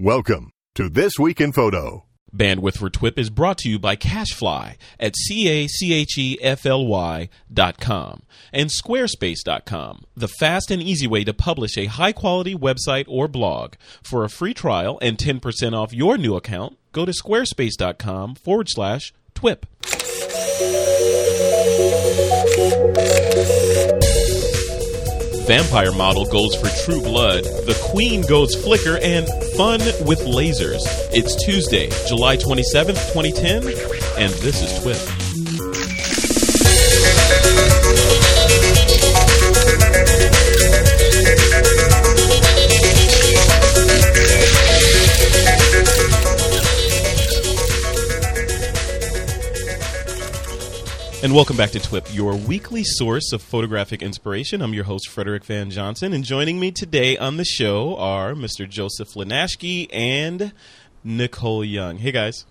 Welcome to This Week in Photo. Bandwidth for TWIP is brought to you by Cashfly at C-A-C-H-E-F-L-Y dot com and Squarespace dot com, the fast and easy way to publish a high-quality website or blog. For a free trial and 10% off your new account, go to squarespace dot com forward slash TWIP. Vampire model goes for True Blood, The Queen goes Flickr, and Fun with Lasers. It's Tuesday, July 27th, 2010, and this is TWIP. And welcome back to TWIP, your weekly source of photographic inspiration. I'm your host, Frederick Van Johnson, and joining me today on the show are Mr. Joseph Linaschke and Nicole Young. Hey, guys.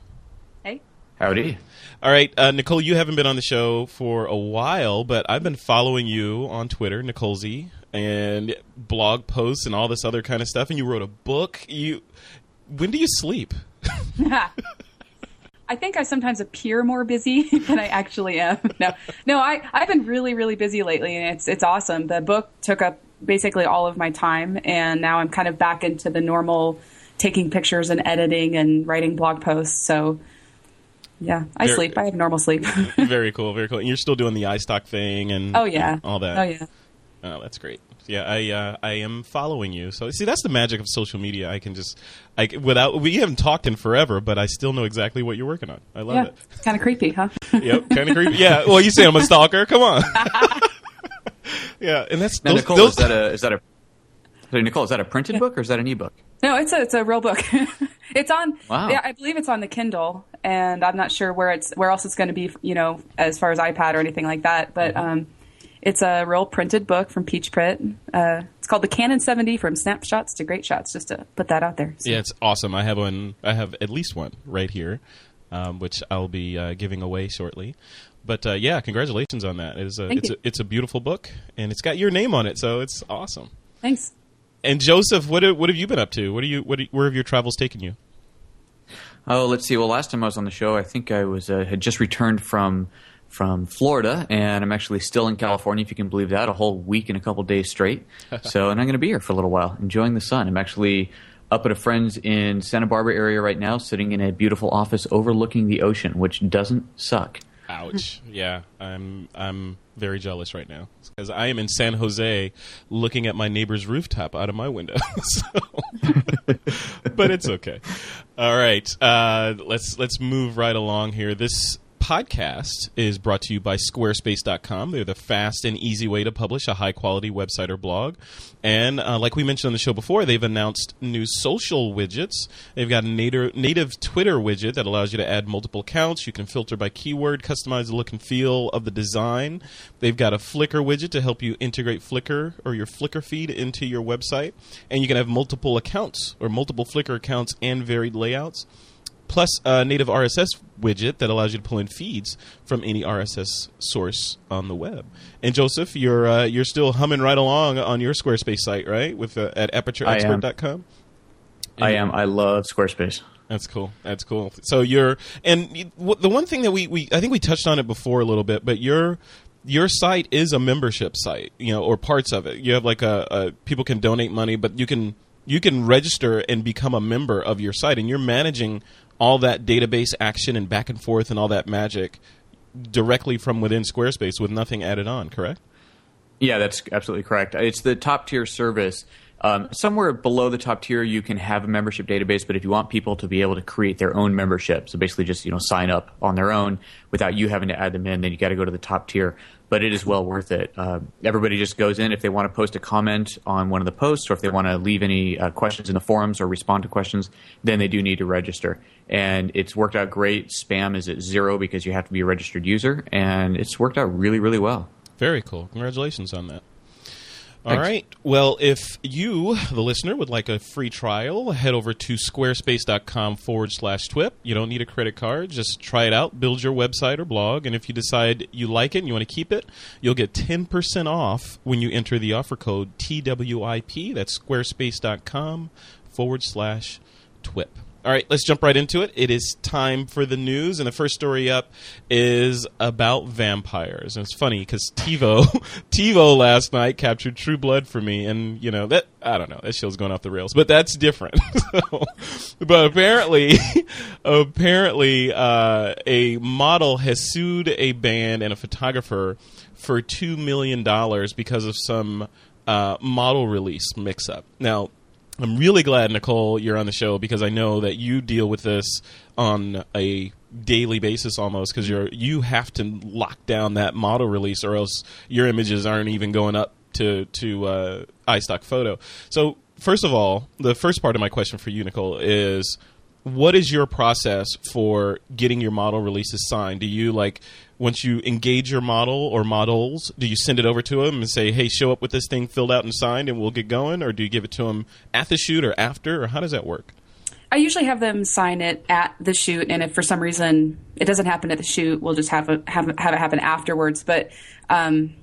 Hey. Howdy. All right, uh, Nicole, you haven't been on the show for a while, but I've been following you on Twitter, Nicole Z, and blog posts and all this other kind of stuff. And you wrote a book. You, when do you sleep? I think I sometimes appear more busy than I actually am. No, no, I I've been really really busy lately, and it's it's awesome. The book took up basically all of my time, and now I'm kind of back into the normal taking pictures and editing and writing blog posts. So. Yeah, I Very- sleep. I have normal sleep. very cool, very cool. And you're still doing the iStock thing and oh yeah, all that. Oh yeah. Oh, that's great. Yeah, I uh, I am following you. So see, that's the magic of social media. I can just I c- without we haven't talked in forever, but I still know exactly what you're working on. I love Yeah, it. it's kind of creepy, huh? Yep, kind of creepy. Yeah. Well, you say I'm a stalker. Come on. yeah, and that's Now, those, Nicole, those- is that a is that a so Nicole, is that a printed book or is that an ebook? No, it's a it's a real book. it's on. Wow. Yeah, I believe it's on the Kindle, and I'm not sure where it's where else it's going to be. You know, as far as iPad or anything like that. But Mm-hmm. um, it's a real printed book from Peachpit. Uh, it's called the Canon 7D from snapshots to great shots. Just to put that out there. So, yeah, it's awesome. I have one. I have at least one right here, um, which I'll be uh, giving away shortly. But uh, yeah, congratulations on that. It is a, Thank it's you. a it's a beautiful book, and it's got your name on it, so it's awesome. Thanks. And Joseph, what have, what have you been up to? What are you what are, where have your travels taken you? Oh, let's see. Well, last time I was on the show, I think I was uh, had just returned from from Florida, and I'm actually still in California, if you can believe that, a whole week and a couple days straight. so, and I'm going to be here for a little while, enjoying the sun. I'm actually up at a friend's in Santa Barbara area right now, sitting in a beautiful office overlooking the ocean, which doesn't suck. Ouch. yeah, I'm I'm very jealous right now because I am in San Jose, looking at my neighbor's rooftop out of my window. so, but it's okay. All right, uh, let's let's move right along here. This podcast is brought to you by squarespace.com they're the fast and easy way to publish a high quality website or blog. And uh, like we mentioned on the show before they've announced new social widgets. They've got a native, native twitter widget that allows you to add multiple accounts you can filter by keyword customize the look and feel of the design. They've got a flickr widget to help you integrate flickr or your flickr feed into your website. And you can have multiple accounts or multiple flickr accounts and varied layouts plus a native RSS widget that allows you to pull in feeds from any RSS source on the web. And Joseph, you're uh, you're still humming right along on your Squarespace site, right? With uh, at apertureexpert.com. I am. I love Squarespace. That's cool. That's cool. So you're and you- w- the one thing that we, we I think we touched on it before a little bit, but your your site is a membership site, you know, or parts of it. You have like a, a people can donate money, but you can you can register and become a member of your site, and you're managing all that database action and back and forth and all that magic directly from within Squarespace with nothing added on. Correct? Yeah, that's absolutely correct. It's the top tier service. Um, somewhere below the top tier, you can have a membership database, but if you want people to be able to create their own membership, so basically just you know sign up on their own without you having to add them in, then you got to go to the top tier. But it is well worth it. Uh, everybody just goes in if they want to post a comment on one of the posts, or if they want to leave any uh, questions in the forums or respond to questions, then they do need to register. And it's worked out great. Spam is at zero because you have to be a registered user, and it's worked out really, really well. Very cool. Congratulations on that. All right. Well, if you, the listener, would like a free trial, head over to squarespace.com forward slash TWIP. You don't need a credit card. Just try it out, build your website or blog, and if you decide you like it and you want to keep it, you'll get 10% off when you enter the offer code TWIP. That's squarespace.com forward slash TWIP. All right, let's jump right into it. It is time for the news, and the first story up is about vampires. And it's funny because TiVo, TiVo last night captured True Blood for me, and you know that I don't know that show's going off the rails, but that's different. so, but apparently, apparently, uh, a model has sued a band and a photographer for two million dollars because of some uh, model release mix-up. Now I'm really glad, Nicole, you're on the show because I know that you deal with this on a daily basis almost because you're you have to lock down that model release or else your images aren't even going up to to uh, iStock photo. So first of all, the first part of my question for you, Nicole, is what is your process for getting your model releases signed? Do you like once you engage your model or models, do you send it over to them and say, "Hey, show up with this thing filled out and signed, and we'll get going," or do you give it to them at the shoot or after, or how does that work? I usually have them sign it at the shoot, and if for some reason it doesn't happen at the shoot, we'll just have, a, have, have it happen afterwards. But um,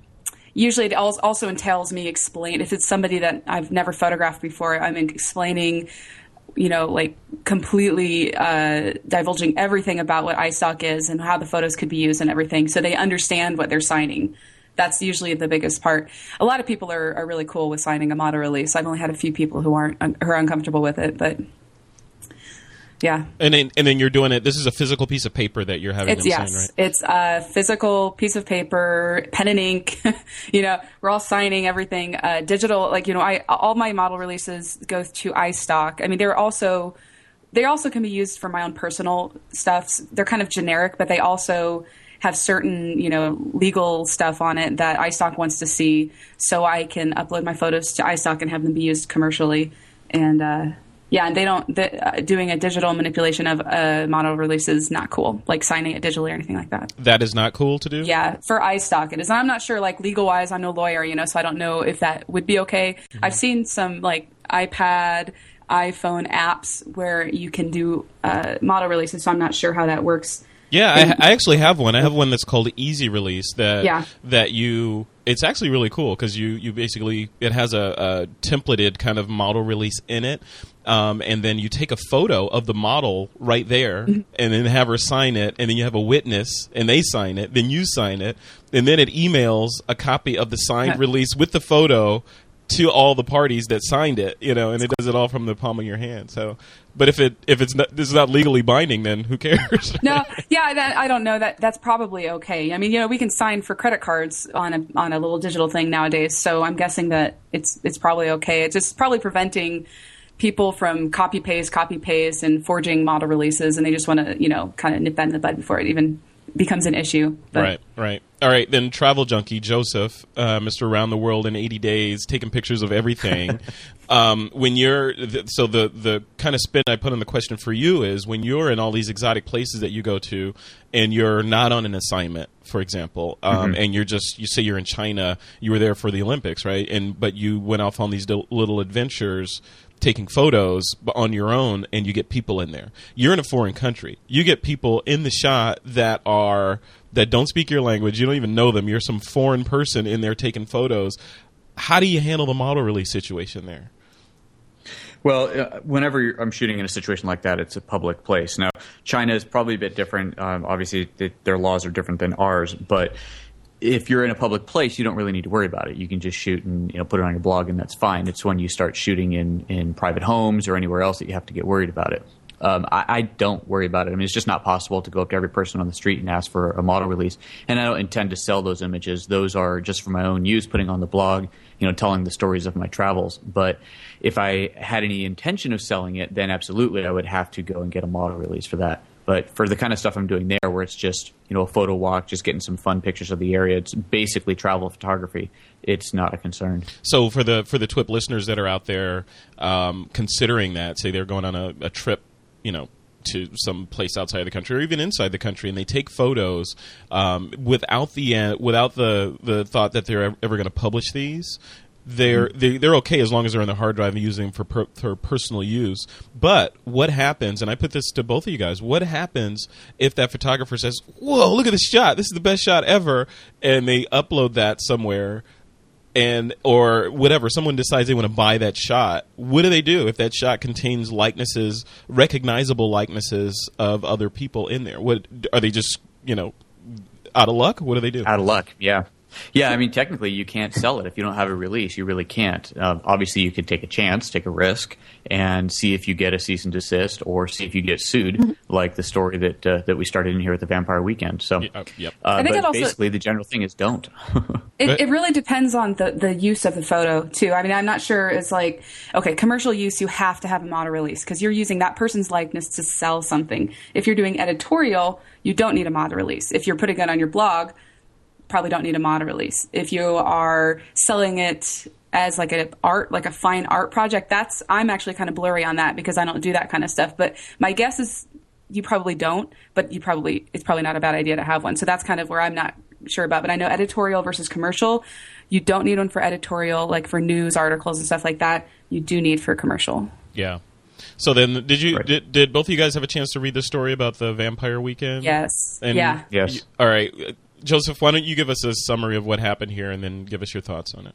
usually, it also entails me explain if it's somebody that I've never photographed before. I'm explaining you know, like completely uh, divulging everything about what iStock is and how the photos could be used and everything, so they understand what they're signing. That's usually the biggest part. A lot of people are, are really cool with signing a model release. I've only had a few people who aren't who are uncomfortable with it, but yeah. And then, and then you're doing it. This is a physical piece of paper that you're having it's, them yes, sign, right? It's a physical piece of paper, pen and ink. you know, we're all signing everything uh, digital. Like you know, I all my model releases go to iStock. I mean, they're also they also can be used for my own personal stuff. They're kind of generic, but they also have certain you know legal stuff on it that iStock wants to see, so I can upload my photos to iStock and have them be used commercially. And uh, yeah, and they don't the, uh, doing a digital manipulation of a model release is not cool. Like signing it digitally or anything like that. That is not cool to do. Yeah, for iStock it is. I'm not sure, like legal wise, I'm no lawyer, you know, so I don't know if that would be okay. Mm-hmm. I've seen some like iPad, iPhone apps where you can do uh, model releases, so I'm not sure how that works. Yeah, I, I, actually have one. I have one that's called Easy Release that yeah. that you. It's actually really cool because you you basically it has a, a templated kind of model release in it, um, and then you take a photo of the model right there, mm-hmm. and then have her sign it, and then you have a witness, and they sign it, then you sign it, and then it emails a copy of the signed release with the photo to all the parties that signed it, you know, and it does it all from the palm of your hand. So, but if it if it's not, this is not legally binding, then who cares? no, yeah, that, I don't know that that's probably okay. I mean, you know, we can sign for credit cards on a on a little digital thing nowadays, so I'm guessing that it's it's probably okay. It's just probably preventing people from copy paste, copy paste, and forging model releases, and they just want to, you know, kind of nip that in the bud before it even becomes an issue. But. Right, right. All right, then travel junkie Joseph, uh, Mr. Around the World in 80 Days, taking pictures of everything. um, when you're th- so the the kind of spin I put on the question for you is when you're in all these exotic places that you go to, and you're not on an assignment, for example, um, mm-hmm. and you're just you say you're in China, you were there for the Olympics, right? And but you went off on these little adventures taking photos on your own and you get people in there. You're in a foreign country. You get people in the shot that are that don't speak your language. You don't even know them. You're some foreign person in there taking photos. How do you handle the model release situation there? Well, uh, whenever I'm shooting in a situation like that, it's a public place. Now, China is probably a bit different. Um, obviously, their laws are different than ours, but if you're in a public place, you don't really need to worry about it. You can just shoot and you know put it on your blog, and that's fine. It's when you start shooting in in private homes or anywhere else that you have to get worried about it. Um, I, I, don't worry about it. I mean, it's just not possible to go up to every person on the street and ask for a model release. And I don't intend to sell those images. Those are just for my own use, putting on the blog, you know, telling the stories of my travels. But if I had any intention of selling it, then absolutely I would have to go and get a model release for that. But for the kind of stuff I'm doing there, where it's just you know a photo walk, just getting some fun pictures of the area, it's basically travel photography. It's not a concern. So for the for the TWIP listeners that are out there um, considering that, say they're going on a, a trip, you know, to some place outside of the country or even inside the country, and they take photos um, without the uh, without the the thought that they're ever, ever going to publish these they're they, they're okay as long as they're on the hard drive and using them for per, for personal use. But what happens? And I put this to both of you guys. What happens if that photographer says, "Whoa, look at this shot! This is the best shot ever," and they upload that somewhere? And or whatever someone decides they want to buy that shot what do they do if that shot contains likenesses recognizable likenesses of other people in there? What are they just you know out of luck? What do they do? Out of luck, yeah. Yeah, I mean, technically, you can't sell it if you don't have a release. You really can't. Uh, obviously, you could take a chance, take a risk, and see if you get a cease and desist, or see if you get sued, like the story that uh, that we started in here at the Vampire Weekend. So, Yeah, yep. uh, I think but it also- basically, the general thing is don't. It, it really depends on the, the use of the photo too. I mean, I'm not sure it's like okay, commercial use you have to have a model release because you're using that person's likeness to sell something. If you're doing editorial, you don't need a model release. If you're putting it on your blog, probably don't need a model release. If you are selling it as like an art, like a fine art project, that's I'm actually kind of blurry on that because I don't do that kind of stuff. But my guess is you probably don't, but you probably it's probably not a bad idea to have one. So that's kind of where I'm not sure about. But I know editorial versus commercial, you don't need one for editorial, like for news articles and stuff like that. You do need for commercial. yeah so then did you Right. did, did both of you guys have a chance to read the story about the vampire weekend Yes. And yeah. Yes. you- all right joseph why don't you give us a summary of what happened here and then give us your thoughts on it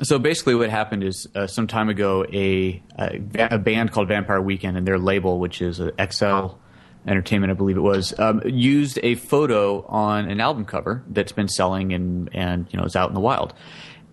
So basically, what happened is uh, some time ago, a, a a band called Vampire Weekend and their label, which is uh, XL Entertainment, I believe it was, um, used a photo on an album cover that's been selling and and you know is out in the wild.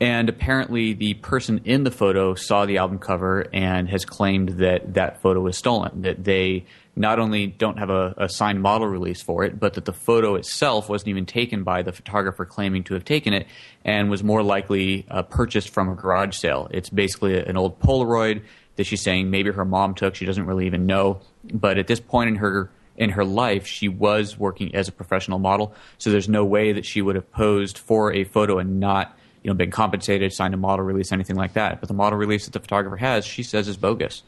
And apparently, the person in the photo saw the album cover and has claimed that that photo was stolen. That they not only don't have a, a signed model release for it, but that the photo itself wasn't even taken by the photographer claiming to have taken it and was more likely uh, purchased from a garage sale. It's basically an old Polaroid that she's saying maybe her mom took. She doesn't really even know. But at this point in her in her life, she was working as a professional model, so there's no way that she would have posed for a photo and not you know been compensated, signed a model release, anything like that. But the model release that the photographer has, she says is bogus.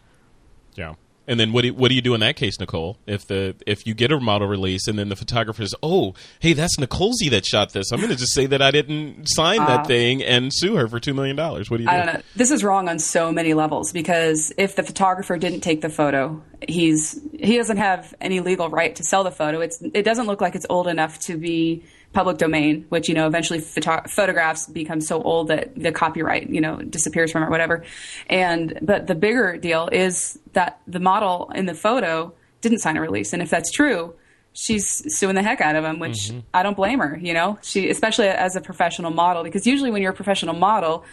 Yeah. And then what do you, what do you do in that case, Nicole? If the if you get a model release and then the photographer says, "Oh, hey, that's Nicole's that shot this," I'm going to just say that I didn't sign that uh, thing and sue her for two million dollars. What do you do? I don't know. This is wrong on so many levels because if the photographer didn't take the photo, he's he doesn't have any legal right to sell the photo. It's it doesn't look like it's old enough to be public domain, which you know eventually photo- photographs become so old that the copyright you know disappears from it, or whatever. And but the bigger deal is that the model in the photo didn't sign a release, and if that's true, she's suing the heck out of him, which mm-hmm. I don't blame her. You know, she especially as a professional model, because usually when you're a professional model,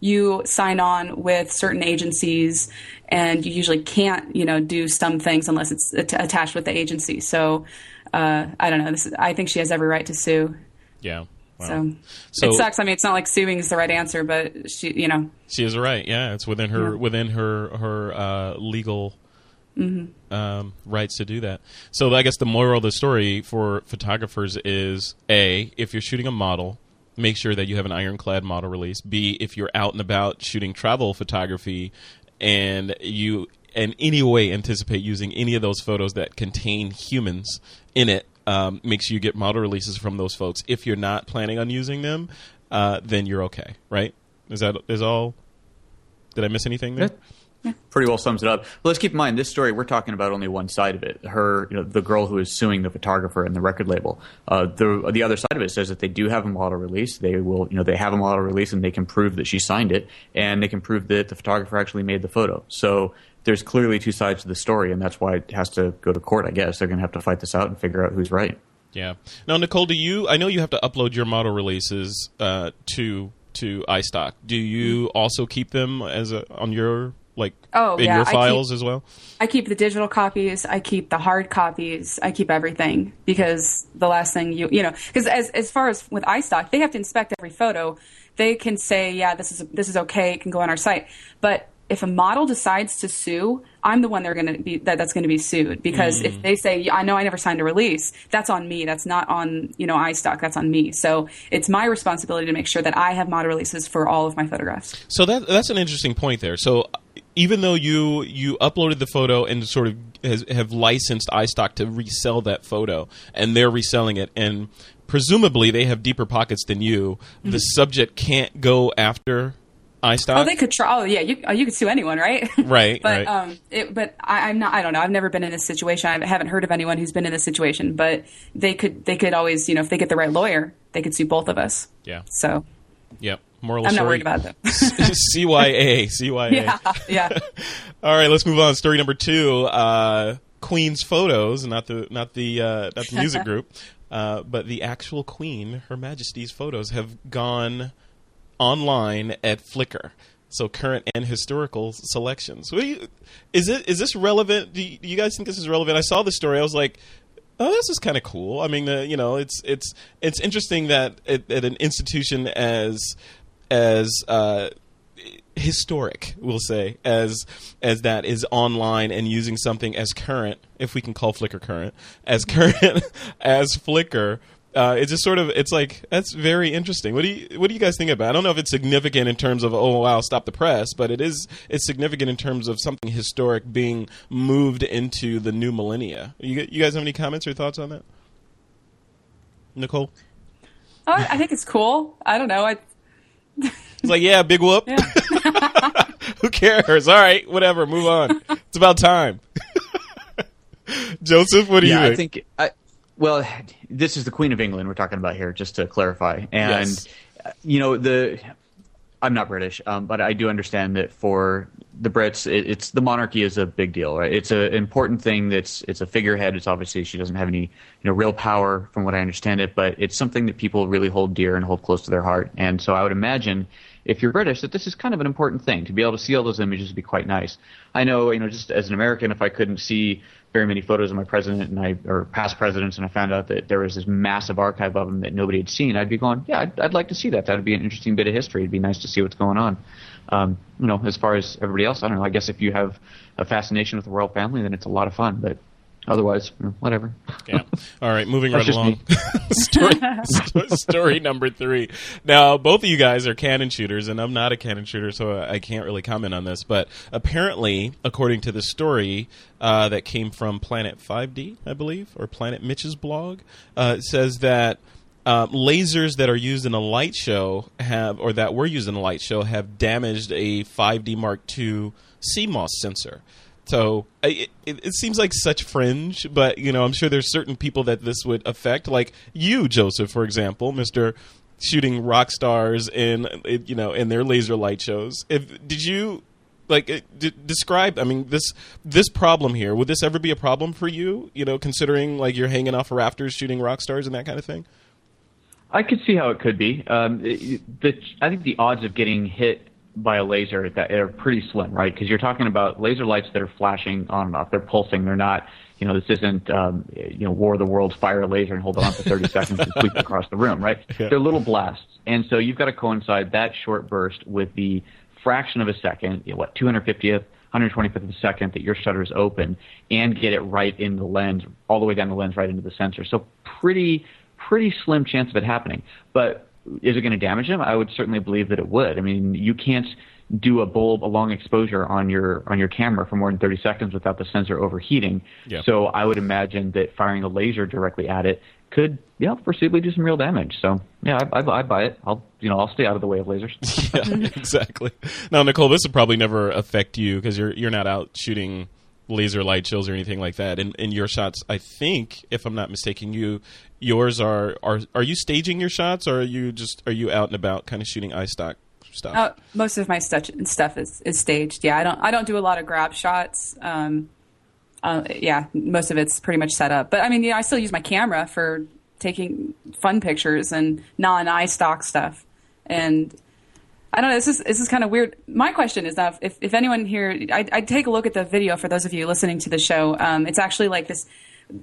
you sign on with certain agencies, and you usually can't, you know, do some things unless it's at- attached with the agency. So uh, I don't know. This is, I think she has every right to sue. Yeah. Wow. So, So- it sucks. I mean, it's not like suing is the right answer, but she, you know, She is right. Yeah, it's within her Yeah. within her her uh, legal Mm-hmm. um, rights to do that. So I guess the moral of the story for photographers is a if you're shooting a model, make sure that you have an ironclad model release. B if you're out and about shooting travel photography, and you in any way anticipate using any of those photos that contain humans in it. Um, make sure you get model releases from those folks. If you're not planning on using them, uh, then you're okay, right? Is that is all? Did I miss anything there? pretty well sums it up. But let's keep in mind this story. We're talking about only one side of it. Her, you know, the girl who is suing the photographer and the record label. Uh, the the other side of it says that they do have a model release. They will, you know, they have a model release and they can prove that she signed it, and they can prove that the photographer actually made the photo. So there's clearly two sides to the story, and that's why it has to go to court. I guess they're going to have to fight this out and figure out who's right. Yeah. Now, Nicole, do you? I know you have to upload your model releases uh, to to iStock. Do you also keep them as a, on your like Oh, in yeah, your files keep- as well? I keep the digital copies, I keep the hard copies, I keep everything because the last thing you you know because as as far as with iStock, they have to inspect every photo. They can say, yeah, this is this is okay, it can go on our site. But if a model decides to sue, I'm the one they're going to be that that's going to be sued because if mm. they say, I know I never signed a release, that's on me. That's not on you know iStock. That's on me. So it's my responsibility to make sure that I have model releases for all of my photographs. So that that's an interesting point there. So even though you you uploaded the photo and sort of has, have licensed iStock to resell that photo, and they're reselling it, and presumably they have deeper pockets than you, the mm-hmm. subject can't go after iStock. Oh, they could try. Oh, yeah, you uh, you could sue anyone, right? Right, but right. um, it, but I, I'm not. I don't know. I've never been in this situation. I haven't heard of anyone who's been in this situation. But they could they could always, you know, if they get the right lawyer, they could sue both of us. yeah. So Yep. Moral I'm not worried about them. CYA, CYA. yeah, yeah. All right, let's move on. Story number two: uh, Queen's photos, not the not the uh, not the music group, uh, but the actual Queen, Her Majesty's photos have gone online at Flickr. So current and historical selections. You, is it? Is this relevant? Do you, do you guys think this is relevant? I saw the story. I was like, oh, this is kind of cool. I mean, you know, it's it's it's interesting that at, at an institution as as uh, historic, we'll say, as as that is online and using something as current, if we can call Flickr current, as current as Flickr. Uh, it's just sort of it's like that's very interesting. What do you what do you guys think about? it? I don't know if it's significant in terms of oh wow stop the press, but it is it's significant in terms of something historic being moved into the new millennia. You you guys have any comments or thoughts on that? Nicole, Oh, I think it's cool. I don't know. I, it's like yeah, big whoop. yeah. Who cares? All right, whatever. Move on. It's about time. Joseph, what do yeah, you I think. I, well, this is the Queen of England we're talking about here, just to clarify. And Yes. uh, you know, the I'm not British, um, but I do understand that for the Brits, it, it's the monarchy is a big deal, right? It's an important thing. That's it's a figurehead. It's obviously she doesn't have any you know real power, from what I understand it, but it's something that people really hold dear and hold close to their heart. And so I would imagine if you're British, that this is kind of an important thing to be able to see all those images would be quite nice. I know, you know, just as an American, if I couldn't see very many photos of my president and I or past presidents, and I found out that there was this massive archive of them that nobody had seen, I'd be going, yeah, I'd, I'd like to see that. That'd be an interesting bit of history. It'd be nice to see what's going on. Um, you know, as far as everybody else, I don't know. I guess if you have a fascination with the royal family, then it's a lot of fun. But otherwise, you know, whatever. Yeah. All right, moving right along. story, sto- story number three. Now, both of you guys are Canon shooters, and I'm not a Canon shooter, so I can't really comment on this. But apparently, according to the story uh, that came from Planet 5D, I believe, or Planet Mitch's blog, uh, it says that. Um, lasers that are used in a light show have, or that were used in a light show, have damaged a 5D Mark II CMOS sensor. So I- it, it seems like such fringe, but you know, I'm sure there's certain people that this would affect, like you, Joseph, for example, Mister shooting rock stars in you know in their laser light shows. If did you like uh, d- describe? I mean, this this problem here would this ever be a problem for you? You know, considering like you're hanging off rafters shooting rock stars and that kind of thing. I could see how it could be. Um, it- the, I think the odds of getting hit by a laser that are pretty slim, right? Because you're talking about laser lights that are flashing on and off. They're pulsing. They're not. You know, this isn't um, you know War of the Worlds fire a laser and hold it on for 30 seconds and sweep across the room, right? Yeah. They're little blasts, and so you've got to coincide that short burst with the fraction of a second, you know, what 250th. 125th of a second that your shutter is open and get it right in the lens, all the way down the lens, right into the sensor. So pretty, pretty slim chance of it happening. But is it going to damage them? I would certainly believe that it would. I mean, you can't do a bulb, a long exposure on your on your camera for more than 30 seconds without the sensor overheating. Yeah. So I would imagine that firing a laser directly at it could, yeah, foreseeably do some real damage. So yeah, I, I, I buy it. I'll, you know, I'll stay out of the way of lasers. yeah, exactly. Now, Nicole, this would probably never affect you because you're you're not out shooting laser light chills or anything like that. And in your shots, I think, if I'm not mistaken, you yours are are are you staging your shots or are you just are you out and about kind of shooting iStock stuff? Uh, most of my stuff stuff is, is staged. Yeah, I don't I don't do a lot of grab shots. Um, uh, yeah, most of it's pretty much set up. But I mean, yeah, I still use my camera for taking fun pictures and non iStock stuff. And I don't know. This is this is kind of weird. My question is now, if if anyone here, I I take a look at the video for those of you listening to the show. Um, it's actually like this.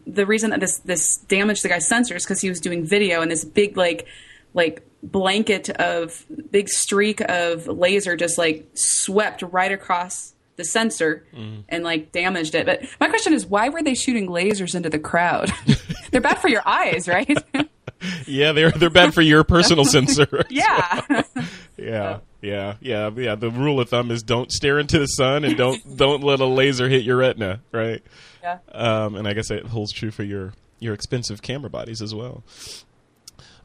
The reason that this this damaged the guy's sensors because he was doing video and this big like like blanket of big streak of laser just like swept right across the sensor and like damaged it. But my question is, why were they shooting lasers into the crowd? They're bad for your eyes, right? yeah, they're they're bad for your personal sensor. yeah. yeah, yeah, yeah, yeah. The rule of thumb is don't stare into the sun and don't don't let a laser hit your retina, right? yeah. Um, and I guess it holds true for your your expensive camera bodies as well.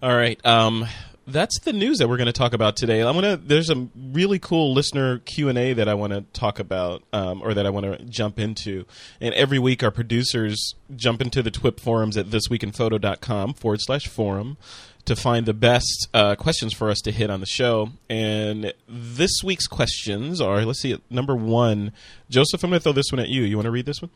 All right. Um, that's the news that we're going to talk about today. I want to. There's a really cool listener Q and A that I want to talk about, um, or that I want to jump into. And every week, our producers jump into the TWIP forums at thisweekinphoto.com forward slash forum to find the best uh, questions for us to hit on the show. And this week's questions are. Let's see. Number one, Joseph. I'm going to throw this one at you. You want to read this one?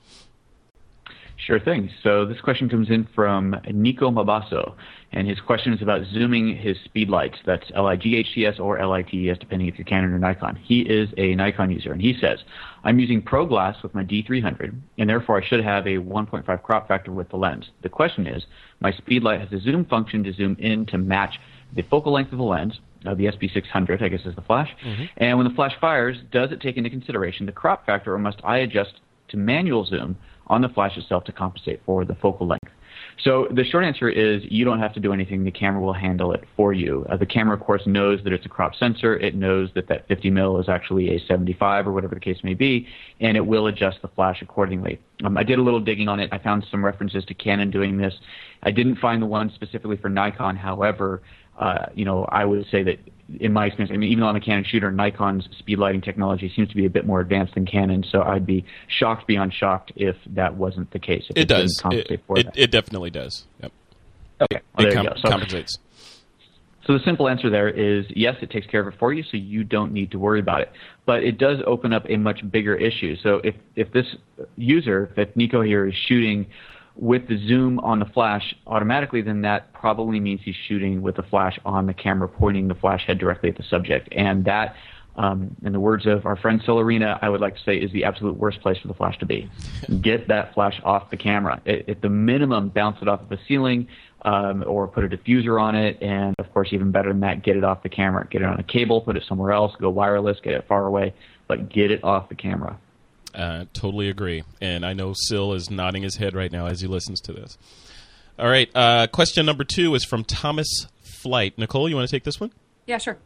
Sure thing. So this question comes in from Nico Mabasso, and his question is about zooming his speed lights. That's L-I-G-H-T-S or L-I-T-E-S, depending if you're Canon or Nikon. He is a Nikon user, and he says, I'm using Pro Glass with my D300, and therefore I should have a 1.5 crop factor with the lens. The question is, my speed light has a zoom function to zoom in to match the focal length of the lens, uh, the SB600, I guess is the flash. Mm-hmm. And when the flash fires, does it take into consideration the crop factor, or must I adjust to manual zoom on the flash itself to compensate for the focal length. So the short answer is you don't have to do anything. The camera will handle it for you. Uh, the camera, of course, knows that it's a crop sensor. It knows that that 50 mil is actually a 75 or whatever the case may be, and it will adjust the flash accordingly. Um, I did a little digging on it. I found some references to Canon doing this. I didn't find the one specifically for Nikon. However, uh, you know, I would say that in my experience, I mean, even though I'm a Canon shooter, Nikon's speed lighting technology seems to be a bit more advanced than Canon. So I'd be shocked beyond shocked if that wasn't the case. It, it, does. It, it, it, definitely does. Yep. Okay. Well, it com- so, compensates. So the simple answer there is yes, it takes care of it for you, so you don't need to worry about it. But it does open up a much bigger issue. So if if this user, if Nico here is shooting with the zoom on the flash automatically, then that probably means he's shooting with the flash on the camera, pointing the flash head directly at the subject. And that, um, in the words of our friend Syl Arena, I would like to say is the absolute worst place for the flash to be. Get that flash off the camera. At, the minimum, bounce it off of the ceiling. Um, or put a diffuser on it, and of course, even better than that, get it off the camera. Get it on a cable, put it somewhere else, go wireless, get it far away, but get it off the camera. Uh, totally agree. And I know Syl is nodding his head right now as he listens to this. All right. Uh, question number two is from Thomas Flight. Nicole, you want to take this one? Yeah, sure.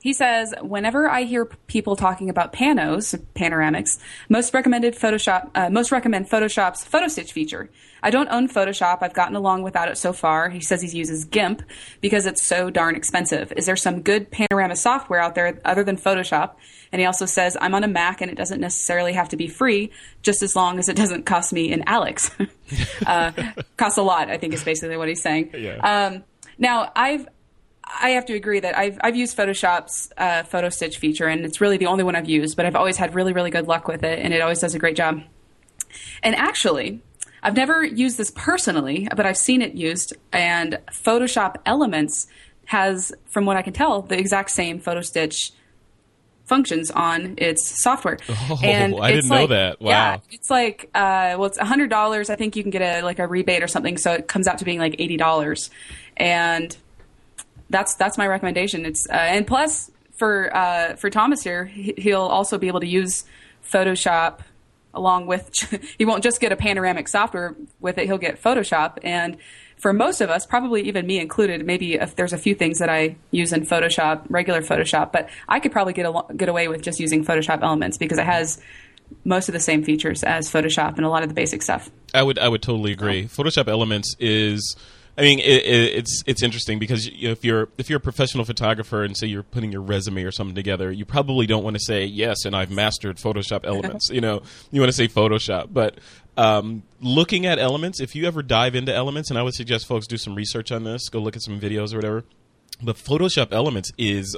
He says, whenever I hear people talking about panos, panoramics, most recommended Photoshop, uh, most recommend Photoshop's Photo Stitch feature. I don't own Photoshop. I've gotten along without it so far. He says he uses GIMP because it's so darn expensive. Is there some good panorama software out there other than Photoshop? And he also says, I'm on a Mac and it doesn't necessarily have to be free, just as long as it doesn't cost me an Alex. uh, costs a lot, I think is basically what he's saying. Yeah. Um, now, I've I have to agree that I've I've used Photoshop's uh, Photo Stitch feature, and it's really the only one I've used. But I've always had really really good luck with it, and it always does a great job. And actually, I've never used this personally, but I've seen it used. And Photoshop Elements has, from what I can tell, the exact same Photo Stitch functions on its software. Oh, and I didn't like, know that. Wow. Yeah, it's like uh, well, it's hundred dollars. I think you can get a like a rebate or something, so it comes out to being like eighty dollars. And that's that's my recommendation. It's uh, and plus for uh, for Thomas here, he'll also be able to use Photoshop along with he won't just get a panoramic software with it. He'll get Photoshop and for most of us, probably even me included, maybe if there's a few things that I use in Photoshop, regular Photoshop, but I could probably get a, get away with just using Photoshop Elements because it has most of the same features as Photoshop and a lot of the basic stuff. I would I would totally agree. Photoshop Elements is I mean, it, it, it's it's interesting because if you're if you're a professional photographer and say you're putting your resume or something together, you probably don't want to say yes, and I've mastered Photoshop Elements. you know, you want to say Photoshop, but um, looking at Elements, if you ever dive into Elements, and I would suggest folks do some research on this, go look at some videos or whatever. But Photoshop Elements is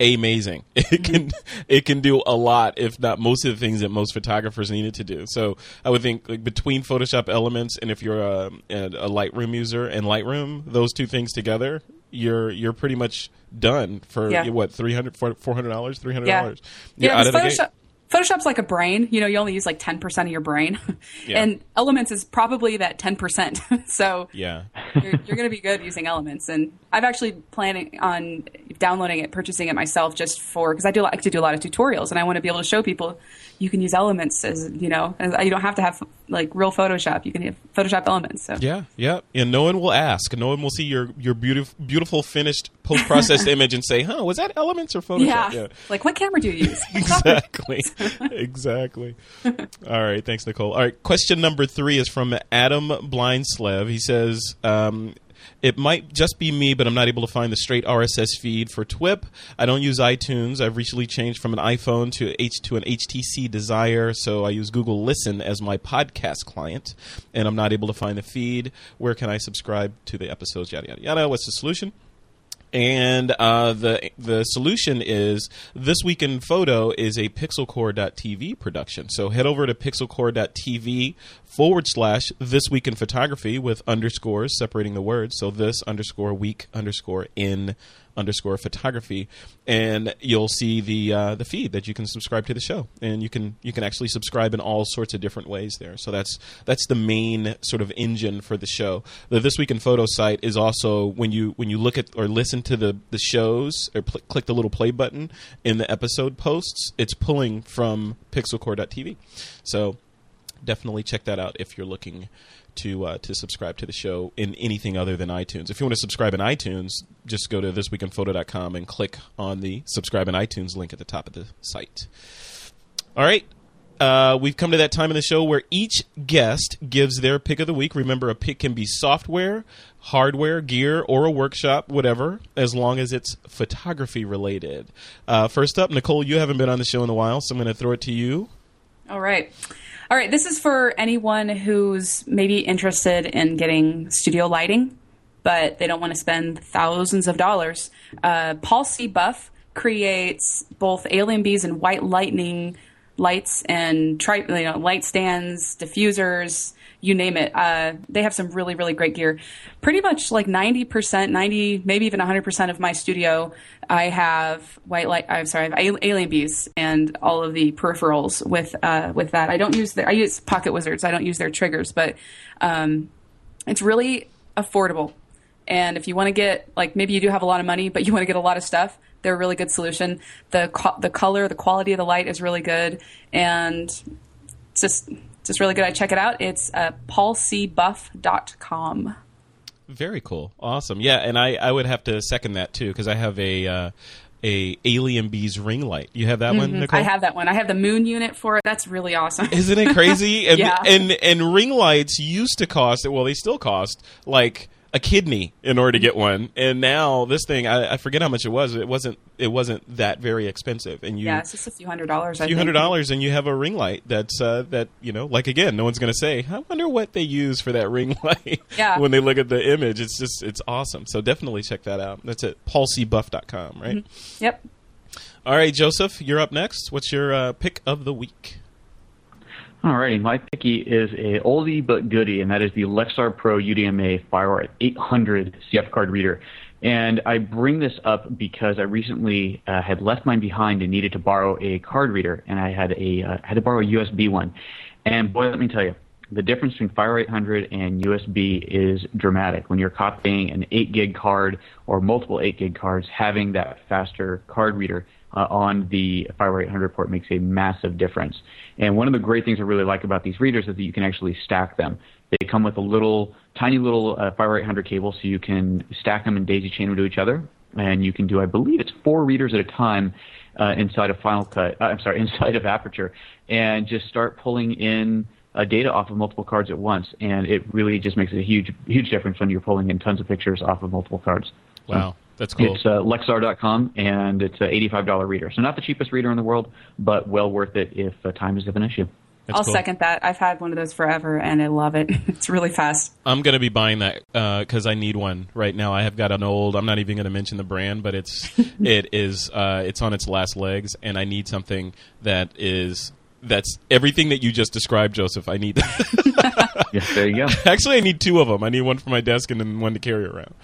amazing. It can mm-hmm. it can do a lot, if not most of the things that most photographers need it to do. So I would think like between Photoshop Elements and if you're um, a, a Lightroom user and Lightroom, those two things together, you're you're pretty much done for yeah. what 300 400 dollars 300 dollars yeah, yeah Photoshop, Photoshop's like a brain. You know, you only use like 10% of your brain. Yeah. And Elements is probably that 10%. so yeah, you're, you're going to be good using Elements. And I've actually planning on downloading it, purchasing it myself just for, because I do like to do a lot of tutorials and I want to be able to show people you can use Elements as, you know, as, you don't have to have like real Photoshop. You can have Photoshop Elements. So. Yeah, yeah. And no one will ask. No one will see your, your beautiful, beautiful finished post processed image and say, huh, was that Elements or Photoshop? Yeah. yeah. Like, what camera do you use? exactly. exactly. All right. Thanks, Nicole. All right. Question number three is from Adam Blindslev. He says, um, it might just be me, but I'm not able to find the straight RSS feed for TWIP. I don't use iTunes. I've recently changed from an iPhone to H to an HTC Desire, so I use Google Listen as my podcast client, and I'm not able to find the feed. Where can I subscribe to the episodes? Yada yada yada. What's the solution? And uh, the the solution is this week in photo is a pixelcorps.tv production. So head over to pixelcorps.tv forward slash this week in photography with underscores separating the words. So this underscore week underscore in underscore photography, and you'll see the uh, the feed that you can subscribe to the show, and you can you can actually subscribe in all sorts of different ways there. So that's that's the main sort of engine for the show. The This Week in Photo site is also when you when you look at or listen to the the shows or pl- click the little play button in the episode posts, it's pulling from pixelcorps.tv. So definitely check that out if you're looking to uh, to subscribe to the show in anything other than iTunes. If you want to subscribe in iTunes, just go to thisweekinphoto.com and click on the subscribe in iTunes link at the top of the site. All right. Uh, we've come to that time in the show where each guest gives their pick of the week. Remember, a pick can be software, hardware, gear, or a workshop, whatever, as long as it's photography related. Uh, first up, Nicole, you haven't been on the show in a while, so I'm going to throw it to you. All right. All right, this is for anyone who's maybe interested in getting studio lighting, but they don't want to spend thousands of dollars. Uh, Paul C. Buff creates both alien bees and white lightning lights and tri- you know, light stands, diffusers, you name it. Uh, they have some really, really great gear. Pretty much like 90%, 90, maybe even 100% of my studio, I have white light, I'm sorry, I have alien bees and all of the peripherals with, uh, with that. I don't use their, I use Pocket Wizards. I don't use their triggers, but, um, it's really affordable. And if you want to get, like, maybe you do have a lot of money, but you want to get a lot of stuff, they're a really good solution. The, co- the color, the quality of the light is really good. And it's just, really good. I check it out. It's uh, paulcbuff.com. Very cool. Awesome. Yeah, and I, I would have to second that too because I have a uh, a Alien Bees ring light. You have that mm-hmm. one, Nicole? I have that one. I have the moon unit for it. That's really awesome. Isn't it crazy? and, yeah. and and ring lights used to cost well, they still cost like a kidney in order to get one, and now this thing I, I, forget how much it was. It wasn't it wasn't that very expensive, and you yeah, it's just a few hundred dollars. A few hundred dollars, and you have a ring light that's uh, that you know, like again, no one's going to say, I wonder what they use for that ring light. Yeah. when they look at the image, it's just it's awesome. So definitely check that out. That's at paulcbuff.com, right? Mm-hmm. Yep. All right, Joseph, you're up next. What's your uh, pick of the week? Alrighty, my picky is a oldie but goodie, and that is the Lexar Pro UDMA FireWire 800 CF card reader. And I bring this up because I recently uh, had left mine behind and needed to borrow a card reader, and I had a uh, had to borrow a USB one. And boy, let me tell you, the difference between Fire 800 and USB is dramatic. When you're copying an 8 gig card or multiple 8 gig cards, having that faster card reader uh, on the FireWire 800 port makes a massive difference. And one of the great things I really like about these readers is that you can actually stack them. They come with a little, tiny little uh, FireWire 800 cable, so you can stack them and daisy chain them to each other. And you can do, I believe, it's four readers at a time uh, inside of Final Cut. Uh, I'm sorry, inside of Aperture, and just start pulling in uh, data off of multiple cards at once. And it really just makes a huge, huge difference when you're pulling in tons of pictures off of multiple cards. Wow. That's cool. It's uh, Lexar.com, and it's an $85 reader. So not the cheapest reader in the world, but well worth it if uh, time is of an issue. That's I'll cool. second that. I've had one of those forever, and I love it. it's really fast. I'm going to be buying that because uh, I need one right now. I have got an old. I'm not even going to mention the brand, but it's it is uh, it's on its last legs, and I need something that is that's everything that you just described, Joseph. I need. yes, there you go. Actually, I need two of them. I need one for my desk and then one to carry around.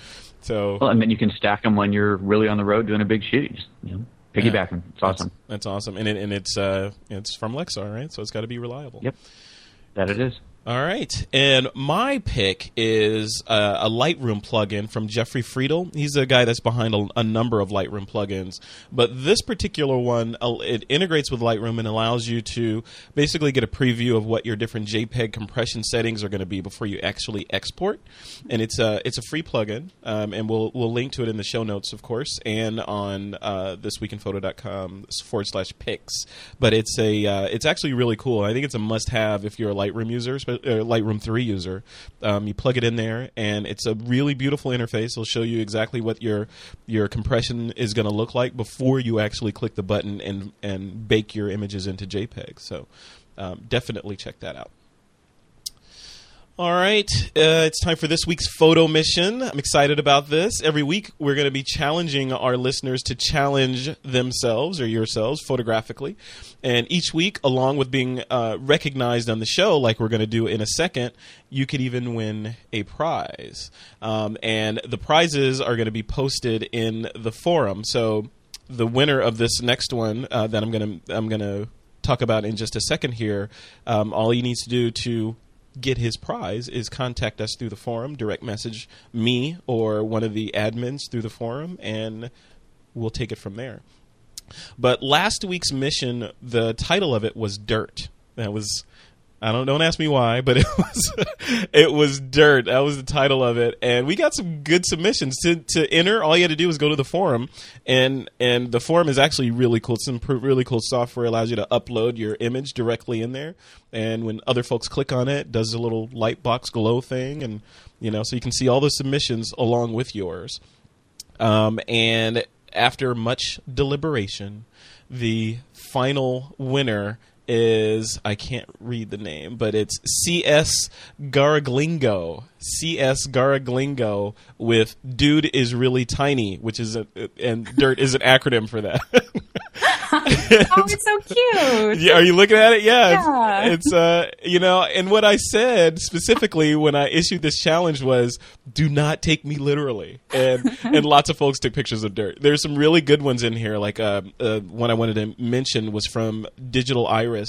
So well, and then you can stack them when you're really on the road doing a big shoot. Just, you know, piggyback them. It's awesome. That's, that's awesome, and it, and it's uh, it's from Lexar, right? So it's got to be reliable. Yep, that it is. All right. And my pick is uh, a Lightroom plugin from Jeffrey Friedl. He's a guy that's behind a, a, number of Lightroom plugins. But this particular one, uh, it integrates with Lightroom and allows you to basically get a preview of what your different JPEG compression settings are going to be before you actually export. And it's a, it's a free plugin. Um, and we'll, we'll link to it in the show notes, of course, and on uh, thisweekinphoto.com forward slash picks. But it's, a, uh, it's actually really cool. I think it's a must have if you're a Lightroom user, especially uh, Lightroom 3 user, um, you plug it in there, and it's a really beautiful interface. It'll show you exactly what your your compression is going to look like before you actually click the button and and bake your images into JPEG. So um, definitely check that out. All right, uh, it's time for this week's photo mission. I'm excited about this. Every week, we're going to be challenging our listeners to challenge themselves or yourselves photographically. And each week, along with being uh, recognized on the show, like we're going to do in a second, you could even win a prize. Um, and the prizes are going to be posted in the forum. So the winner of this next one uh, that I'm going to I'm going to talk about in just a second here, um, all he needs to do to get his prize is contact us through the forum, direct message me or one of the admins through the forum, and we'll take it from there. But last week's mission, the title of it was Dirt. That was I don't don't ask me why, but it was it was dirt. That was the title of it, and we got some good submissions to to enter. All you had to do was go to the forum, and and the forum is actually really cool. Some really cool software allows you to upload your image directly in there, and when other folks click on it, does a little light box glow thing, and you know, so you can see all the submissions along with yours. Um, and after much deliberation, the final winner is I can't read the name, but it's CS Garaglingo. CS Garaglingo with dude is really tiny, which is a and dirt is an acronym for that. oh, it's so cute. Yeah, are you looking at it? Yeah, Yeah. It's, it's uh, you know, and what I said specifically when I issued this challenge was, "Do not take me literally." And and lots of folks took pictures of dirt. There's some really good ones in here. Like uh, uh, one I wanted to mention was from Digital Iris,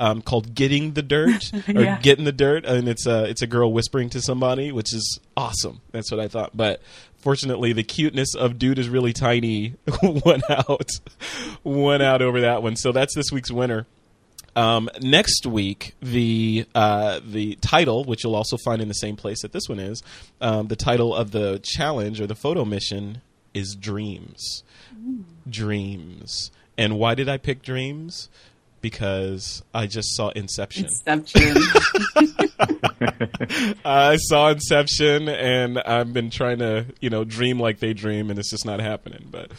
um, called "Getting the Dirt" or Yeah. "Getting the Dirt," and it's a it's a girl whispering to somebody, which is awesome. That's what I thought, but. Fortunately, the cuteness of "Dude is really tiny" won out, won out over that one. So that's this week's winner. Um, next week, the uh, the title, which you'll also find in the same place that this one is, um, the title of the challenge or the photo mission is Dreams. Dreams. And why did I pick Dreams? Because I just saw Inception. Inception. I saw Inception, and I've been trying to, you know, dream like they dream, and it's just not happening. But,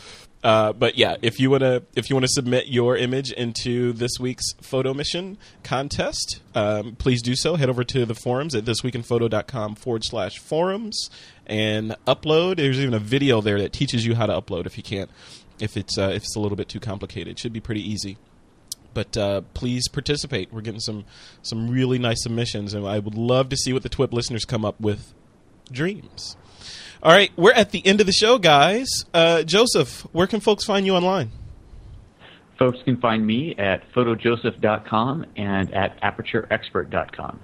uh, but yeah, if you wanna, if you wanna submit your image into this week's photo mission contest, um, please do so. Head over to the forums at thisweekinphoto.com forward slash forums and upload. There's even a video there that teaches you how to upload if you can't, if it's uh, if it's a little bit too complicated. It should be pretty easy but uh, please participate. We're getting some some really nice submissions, and I would love to see what the TWIP listeners come up with. Dreams. All right, we're at the end of the show, guys. Uh, Joseph, where can folks find you online? Folks can find me at photojoseph.com and at apertureexpert.com.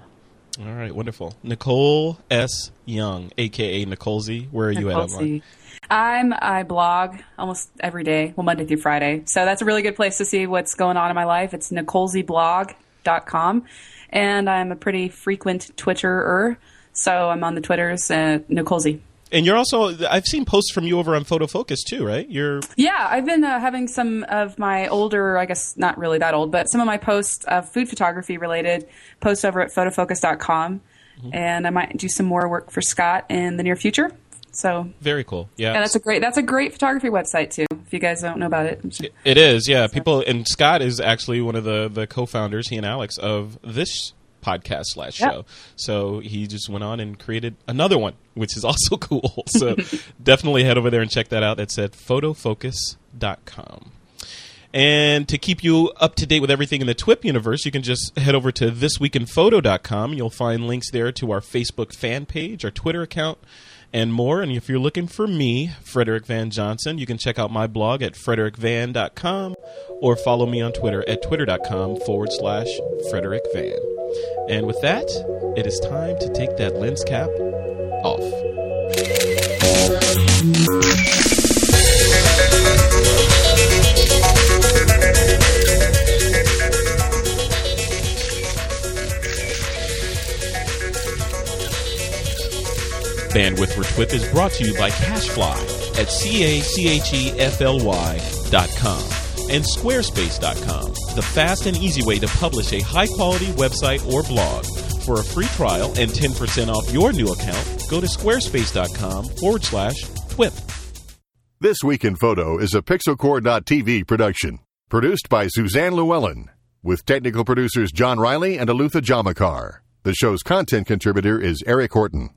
All right, wonderful. Nicole S. Young, aka Nicole Z. Where are you at Nicole online? C. I'm I blog almost every day, well Monday through Friday. So that's a really good place to see what's going on in my life. It's nicolesyblog.com. And I'm a pretty frequent Twitterer. So I'm on the Twitters, uh, Nicole Z. And you're also I've seen posts from you over on Photo Focus too, right? You're Yeah, I've been uh, having some of my older, I guess not really that old, but some of my posts of food photography related posts over at photofocus.com. And I might do some more work for Scott in the near future. So very cool. Yeah. yeah, that's a great that's a great photography website too. If you guys don't know about it, It is, yeah. People and Scott is actually one of the the co-founders, he and Alex, of this podcast slash Yep. show. So he just went on and created another one, which is also cool. So definitely head over there and check that out. That's at photofocus.com. And to keep you up to date with everything in the TWIP universe, you can just head over to thisweekinphoto.com. You'll find links there to our Facebook fan page, our Twitter account, and more. And if you're looking for me, Frederick Van Johnson, you can check out my blog at frederickvan.com or follow me on Twitter at twitter.com forward slash Frederick Van. And with that, it is time to take that lens cap off. Bandwidth for TWIP is brought to you by Cachefly at C-A-C-H-E-F-L-Y dot com and Squarespace.com, the fast and easy way to publish a high-quality website or blog For a free trial and 10% off your new account, go to squarespace.com forward slash whip. This Week in Photo is a Pixelcorps.tv production. Produced by Suzanne Llewellyn. With technical producers John Riley and Alutha Jamakar. The show's content contributor is Eric Horton.